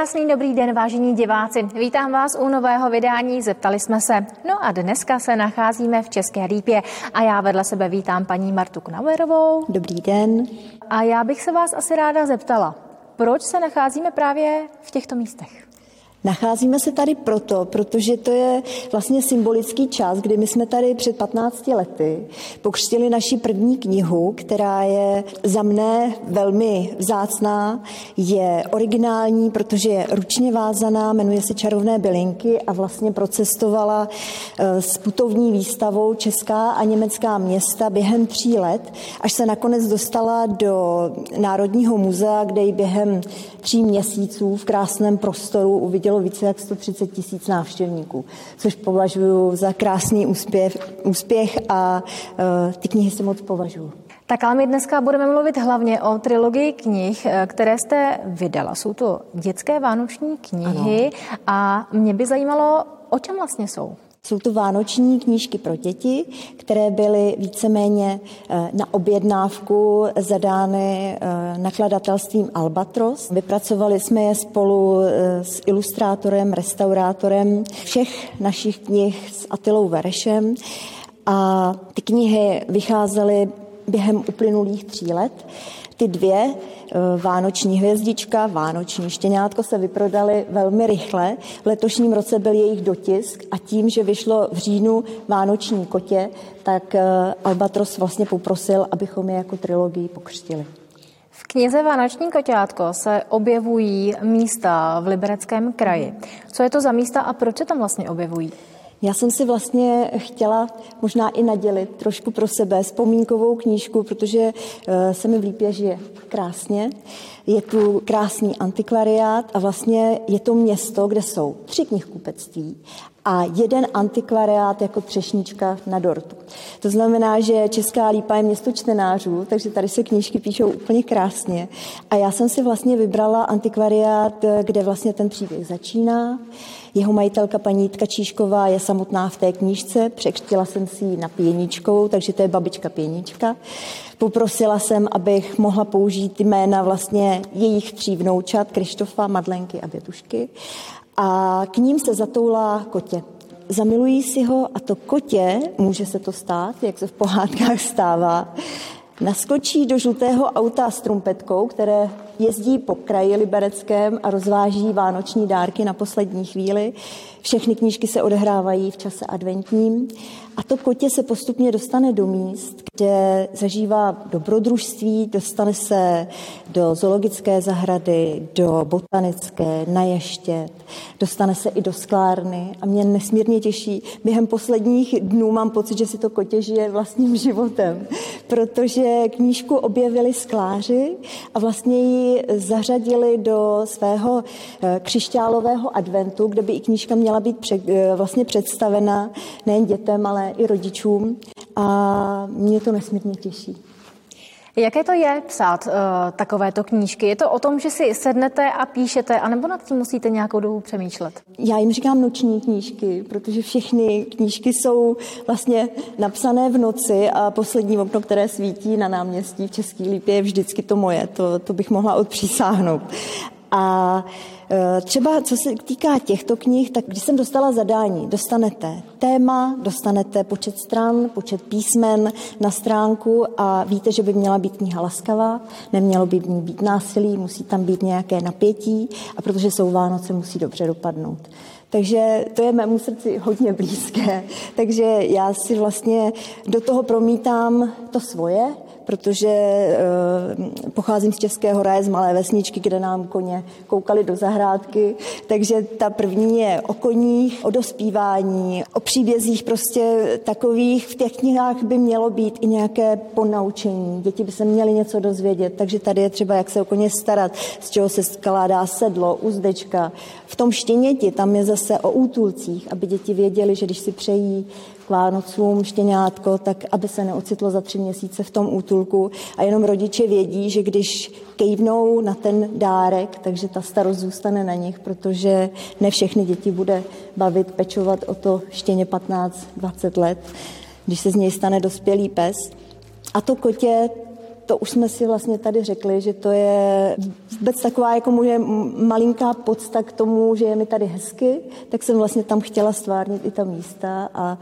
Krásný dobrý den, vážení diváci. Vítám vás u nového vydání Zeptali jsme se. No a dneska se nacházíme v České Lípě a já vedle sebe vítám paní Martu Knauerovou. Dobrý den. A já bych se vás asi ráda zeptala, proč se nacházíme právě v těchto místech? Nacházíme se tady proto, protože to je vlastně symbolický čas, kdy my jsme tady před 15 lety pokřtili naši první knihu, která je za mne velmi vzácná, je originální, protože je ručně vázaná, jmenuje se Čarovné bylinky a vlastně procestovala eh, s putovní výstavou Česká a německá města během tří let, až se nakonec dostala do Národního muzea, kde ji během tří měsíců v krásném prostoru uviděla vidělo více jak 130 tisíc návštěvníků, což považuji za krásný úspěch, úspěch a uh, ty knihy si moc považuji. Tak ale my dneska budeme mluvit hlavně o trilogii knih, e, které jste vydala. Jsou to dětské vánoční knihy ano. a mě by zajímalo, o čem vlastně jsou. Jsou to vánoční knížky pro děti, které byly víceméně eh, na objednávku zadány eh, nakladatelstvím Albatros. Vypracovali jsme je spolu eh, s ilustrátorem, restaurátorem všech našich knih s Atilou Verešem a ty knihy vycházely během uplynulých tří let. Ty dvě vánoční hvězdička, vánoční štěňátko se vyprodaly velmi rychle. V letošním roce byl jejich dotisk a tím, že vyšlo v říjnu vánoční kotě, tak eh, Albatros vlastně poprosil, abychom je jako trilogii pokřtili. V knize Vánoční koťátko se objevují místa v Libereckém kraji. Co je to za místa a proč se tam vlastně objevují? Já jsem si vlastně chtěla možná i nadělit trošku pro sebe vzpomínkovou knížku, protože eh, se mi v Lípě žije krásně. Je tu krásný antikvariát a vlastně je to město, kde jsou tři knihkupectví a jeden antikvariát jako třešnička na dortu. To znamená, že Česká lípa je město čtenářů, takže tady se knížky píšou úplně krásně. A já jsem si vlastně vybrala antikvariát, kde vlastně ten příběh začíná. Jeho majitelka paní Jitka Číšková je samotná v té knížce, překřtila jsem si ji na pěničkou, takže to je babička pěnička. Poprosila jsem, abych mohla použít jména vlastně jejich tří vnoučat, Krištofa, Madlenky a Bětušky a k ním se zatoulá kotě. Zamilují si ho a to kotě, může se to stát, jak se v pohádkách stává, naskočí do žlutého auta s trumpetkou, které jezdí po kraji libereckém a rozváží vánoční dárky na poslední chvíli. Všechny knížky se odehrávají v čase adventním a to kotě se postupně dostane do míst, kde zažívá dobrodružství, dostane se do zoologické zahrady, do botanické, na ještět, dostane se i do sklárny a mě nesmírně těší. Během posledních dnů mám pocit, že si to kotě žije vlastním životem, protože knížku objevili skláři a vlastně ji zařadili do svého eh, křišťálového adventu, kde by i knížka měla být eh, vlastně představena nejen dětem, ale i rodičům a mě to nesmírně těší. Jaké to je psát uh, takovéto knížky? Je to o tom, že si sednete a píšete, anebo nad tím musíte nějakou dobu přemýšlet? Já jim říkám noční knížky, protože všechny knížky jsou vlastně napsané v noci a poslední okno, které svítí na náměstí v České lípě, je vždycky to moje. To, to bych mohla odpřísáhnout. A e, třeba co se týká těchto knih, tak když jsem dostala zadání, dostanete téma, dostanete počet stran, počet písmen na stránku a víte, že by měla být kniha laskavá, nemělo by v ní být násilí, musí tam být nějaké napětí a protože jsou Vánoce, musí dobře dopadnout. Takže to je mému srdci hodně blízké. Takže já si vlastně do toho promítám to svoje, protože e, pocházím z Českého raje, z malé vesničky, kde nám koně koukali do zahrádky. Takže ta první je o koních, o dospívání, o příbězích prostě takových. V těch knihách by mělo být i nějaké ponaučení. Děti by se měly něco dozvědět, takže tady je třeba, jak se o koně starat, z čeho se skládá sedlo, uzdečka. V tom štěněti tam je zase o útulcích, aby děti věděli, že když si přejí Vánocům štěňátko, tak aby se neocitlo za tři měsíce v tom útulku. A jenom rodiče vědí, že když kejvnou na ten dárek, takže ta starost zůstane na nich, protože ne všechny děti bude bavit, pečovat o to štěně 15-20 let, když se z něj stane dospělý pes. A to kotě to už jsme si vlastně tady řekli, že to je vůbec taková jako moje malinká podsta k tomu, že je mi tady hezky, tak jsem vlastně tam chtěla stvárnit i ta místa a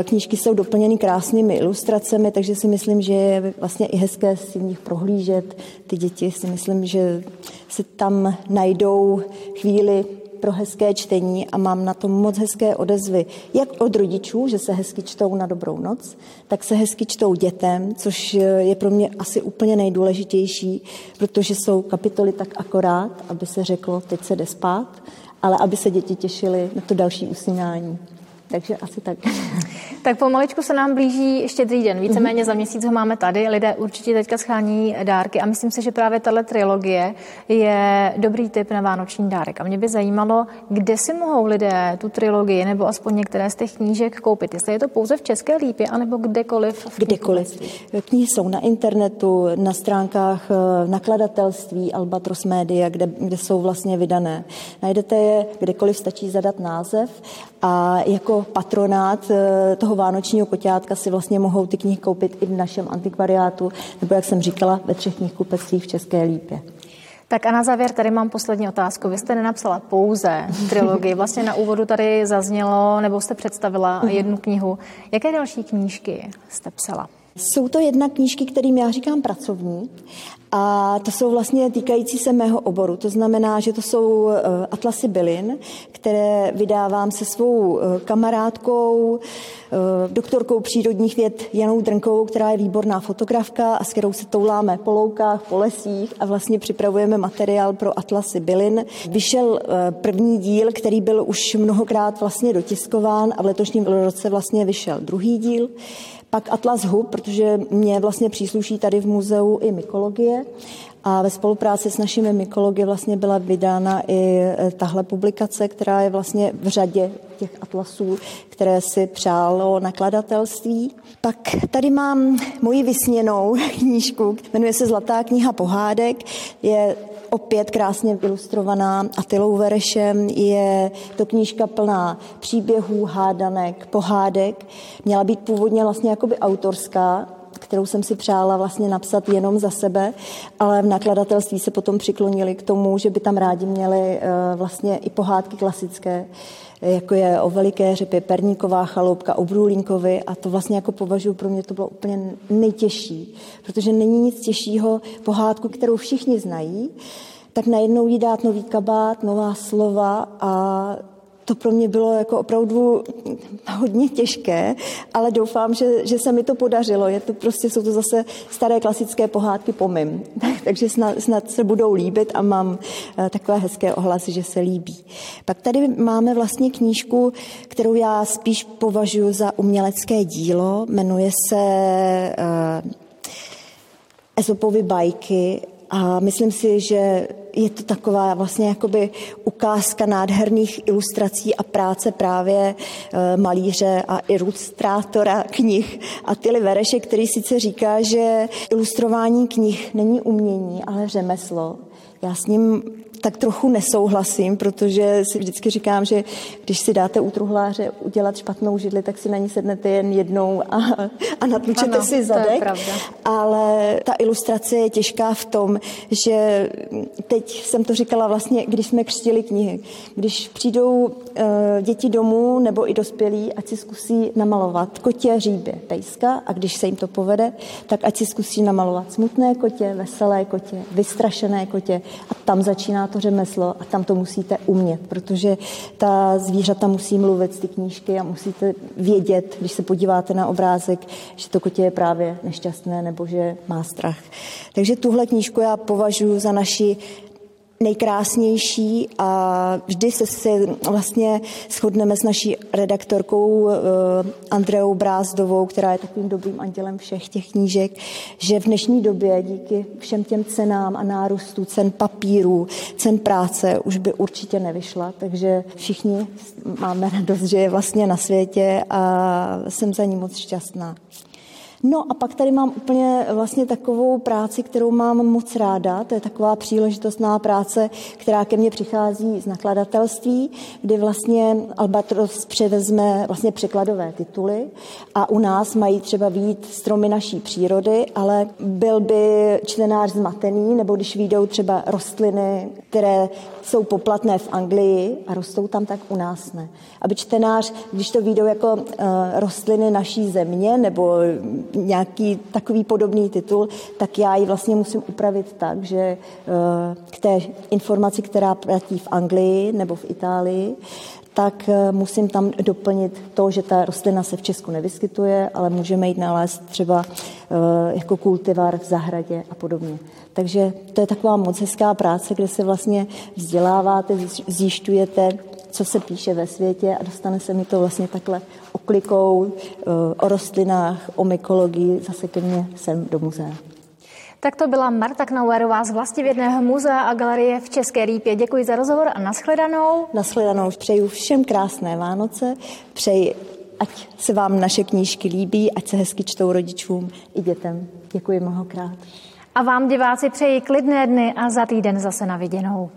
e, Knížky jsou doplněny krásnými ilustracemi, takže si myslím, že je vlastně i hezké si v nich prohlížet. Ty děti si myslím, že si tam najdou chvíli pro hezké čtení a mám na to moc hezké odezvy, jak od rodičů, že se hezky čtou na dobrou noc, tak se hezky čtou dětem, což je pro mě asi úplně nejdůležitější, protože jsou kapitoly tak akorát, aby se řeklo, teď se jde spát, ale aby se děti těšily na to další usínání. Takže asi tak. Tak pomaličku se nám blíží štědrý den. Víceméně za měsíc ho máme tady. Lidé určitě teďka schání dárky a myslím si, že právě tahle trilogie je dobrý typ na vánoční dárek. A mě by zajímalo, kde si mohou lidé tu trilogii nebo aspoň některé z těch knížek koupit. Jestli je to pouze v České lípě, anebo kdekoliv. V kdekoliv. Knihy jsou na internetu, na stránkách eh, nakladatelství Albatros Media, kde, kde jsou vlastně vydané. Najdete je kdekoliv, stačí zadat název a jako patronát eh, toho vánočního koťátka si vlastně mohou ty knihy koupit i v našem antikvariátu, nebo jak jsem říkala, ve třech knihkupectvích v České Lípě. Tak a na závěr tady mám poslední otázku. Vy jste nenapsala pouze trilogii, vlastně na úvodu tady zaznělo, nebo jste představila mhm. jednu knihu. Jaké další knížky jste psala? Jsou to jedna knížky, kterým já říkám pracovní a to jsou vlastně týkající se mého oboru. To znamená, že to jsou eh, atlasy bylin, které vydávám se svou eh, kamarádkou, eh, doktorkou přírodních věd Janou Drnkovou, která je výborná fotografka a s kterou se touláme po loukách, po lesích a vlastně připravujeme materiál pro atlasy bylin. Vyšel první díl, který byl už mnohokrát vlastně dotiskován a v letošním roce vlastně vyšel druhý díl. Pak Atlas Hub, protože mě vlastně přísluší tady v muzeu i mykologie a ve spolupráci s našimi mykology vlastně byla vydána i e, tahle publikace, která je vlastně v řadě těch atlasů, které si přálo nakladatelství. Pak tady mám moji vysněnou knížku, jmenuje se Zlatá kniha pohádek, je opět krásně ilustrovaná Atilou Verešem. Je to knížka plná příběhů, hádanek, pohádek. Měla být původně vlastně jakoby autorská, kterou jsem si přála vlastně napsat jenom za sebe, ale v nakladatelství se potom přiklonili k tomu, že by tam rádi měli eh, vlastně i pohádky klasické, jako je o veliké řepě Perníková chaloupka, o Brůlínkovi a to vlastně jako považuji pro mě to bylo úplně nejtěžší, protože není nic těžšího pohádku, kterou všichni znají, tak najednou jí dát nový kabát, nová slova a to pro mě bylo jako opravdu hodně těžké, ale doufám, že, že se mi to podařilo. Je to prostě, jsou to zase staré klasické pohádky po mým. Takže snad, snad se budou líbit a mám eh, takové hezké ohlasy, že se líbí. Pak tady máme vlastně knížku, kterou já spíš považuji za umělecké dílo. Jmenuje se Ezopovy bajky a myslím si, že je to taková vlastně jakoby ukázka nádherných ilustrací a práce právě eh, malíře a ilustrátora knih Atily Vereše, který sice říká, že ilustrování knih není umění, ale řemeslo. Já s ním tak trochu nesouhlasím, protože si vždycky říkám, že když si dáte u truhláře udělat špatnou židli, tak si na ní sednete jen jednou a, a natlučete ano, si zadek. Ale ta ilustrace je těžká v tom, že teď jsem to říkala vlastně, když jsme křtili knihy. Když přijdou uh, děti domů nebo i dospělí, ať si zkusí namalovat kotě, říbě, pejska a když se jim to povede, tak ať si zkusí namalovat smutné kotě, veselé kotě, vystrašené kotě a tam začíná to řemeslo a tam to musíte umět, protože ta zvířata musí mluvit ty knížky a musíte vědět, když se podíváte na obrázek, že to kotě je právě nešťastné nebo že má strach. Takže tuhle knížku já považuji za naši nejkrásnější a vždy se si vlastně shodneme s naší redaktorkou eh, Andreou Brázdovou, která je takovým dobrým andělem všech těch knížek, že v dnešní době díky všem těm cenám a nárůstu cen papíru, cen práce už by určitě nevyšla, takže všichni máme radost, že je vlastně na světě a jsem za ní moc šťastná. No a pak tady mám úplně vlastně takovou práci, kterou mám moc ráda. To je taková příležitostná práce, která ke mně přichází z nakladatelství, kdy vlastně Albatros převezme vlastně překladové tituly a u nás mají třeba být stromy naší přírody, ale byl by čtenář zmatený, nebo když výjdou třeba rostliny, které jsou poplatné v Anglii a rostou tam, tak u nás ne. Aby čtenář, když to výjdou jako uh, rostliny naší země nebo nějaký takový podobný titul, tak já ji vlastně musím upravit tak, že uh, k té informaci, která platí v Anglii nebo v Itálii, tak uh, musím tam doplnit to, že ta rostlina se v Česku nevyskytuje, ale můžeme jít nalézt třeba jako kultivar v zahradě a podobně. Takže to je taková moc hezká práce, kde se vlastně vzděláváte, zjišťujete, co se píše ve světě a dostane se mi to vlastně takhle oklikou eh, o rostlinách, o mykologii zase ke mně sem do muzea. Tak to byla Marta Knauerová z Vlastivědného muzea a galerie v České Lípě. Děkuji za rozhovor a nashledanou. Nashledanou. Přeju všem krásné Vánoce. Přeji, ať se vám naše knížky líbí, ať se hezky čtou rodičům i dětem. Děkuji mnohokrát. A vám, diváci, přeji klidné dny a za týden zase na viděnou.